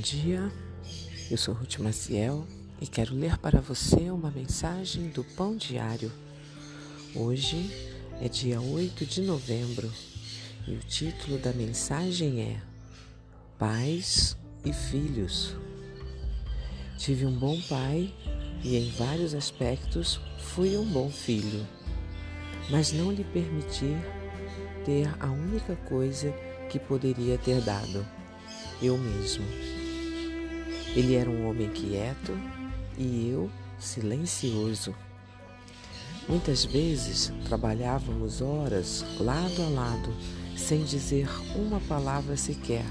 dia, eu sou Ruth Maciel e quero ler para você uma mensagem do Pão Diário. Hoje é dia 8 de novembro e o título da mensagem é Pais e Filhos. Tive um bom pai e em vários aspectos fui um bom filho, mas não lhe permiti ter a única coisa que poderia ter dado eu mesmo. Ele era um homem quieto e eu silencioso. Muitas vezes trabalhávamos horas lado a lado, sem dizer uma palavra sequer.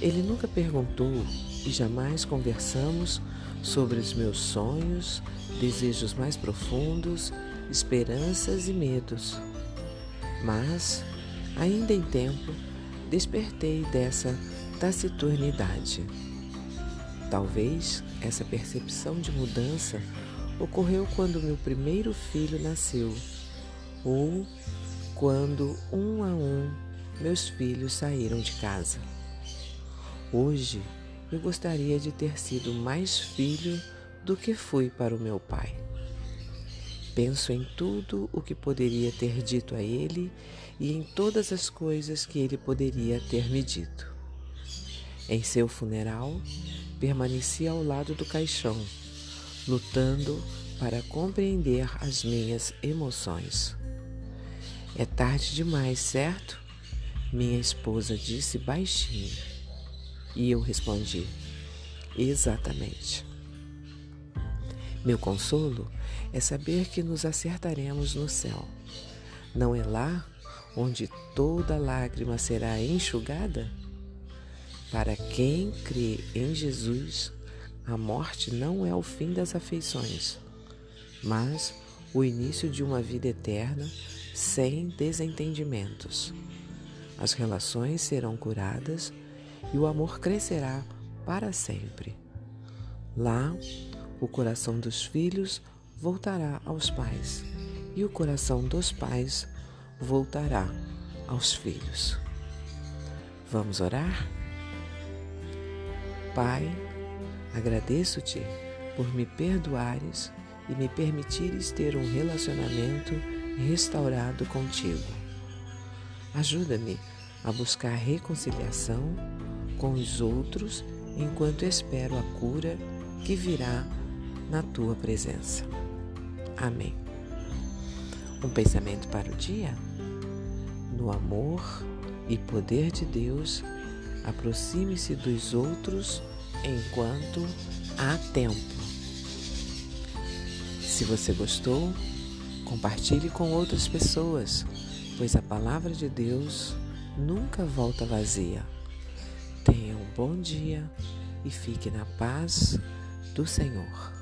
Ele nunca perguntou e jamais conversamos sobre os meus sonhos, desejos mais profundos, esperanças e medos. Mas, ainda em tempo, despertei dessa taciturnidade. Talvez essa percepção de mudança ocorreu quando meu primeiro filho nasceu, ou quando um a um meus filhos saíram de casa. Hoje eu gostaria de ter sido mais filho do que fui para o meu pai. Penso em tudo o que poderia ter dito a ele e em todas as coisas que ele poderia ter me dito. Em seu funeral, permaneci ao lado do caixão, lutando para compreender as minhas emoções. É tarde demais, certo? Minha esposa disse baixinho. E eu respondi: Exatamente. Meu consolo é saber que nos acertaremos no céu. Não é lá onde toda lágrima será enxugada? Para quem crê em Jesus, a morte não é o fim das afeições, mas o início de uma vida eterna sem desentendimentos. As relações serão curadas e o amor crescerá para sempre. Lá, o coração dos filhos voltará aos pais e o coração dos pais voltará aos filhos. Vamos orar? Pai, agradeço-te por me perdoares e me permitires ter um relacionamento restaurado contigo. Ajuda-me a buscar reconciliação com os outros enquanto espero a cura que virá na tua presença. Amém. Um pensamento para o dia? No amor e poder de Deus, aproxime-se dos outros enquanto há tempo. Se você gostou, compartilhe com outras pessoas, pois a palavra de Deus nunca volta vazia. Tenha um bom dia e fique na paz do Senhor.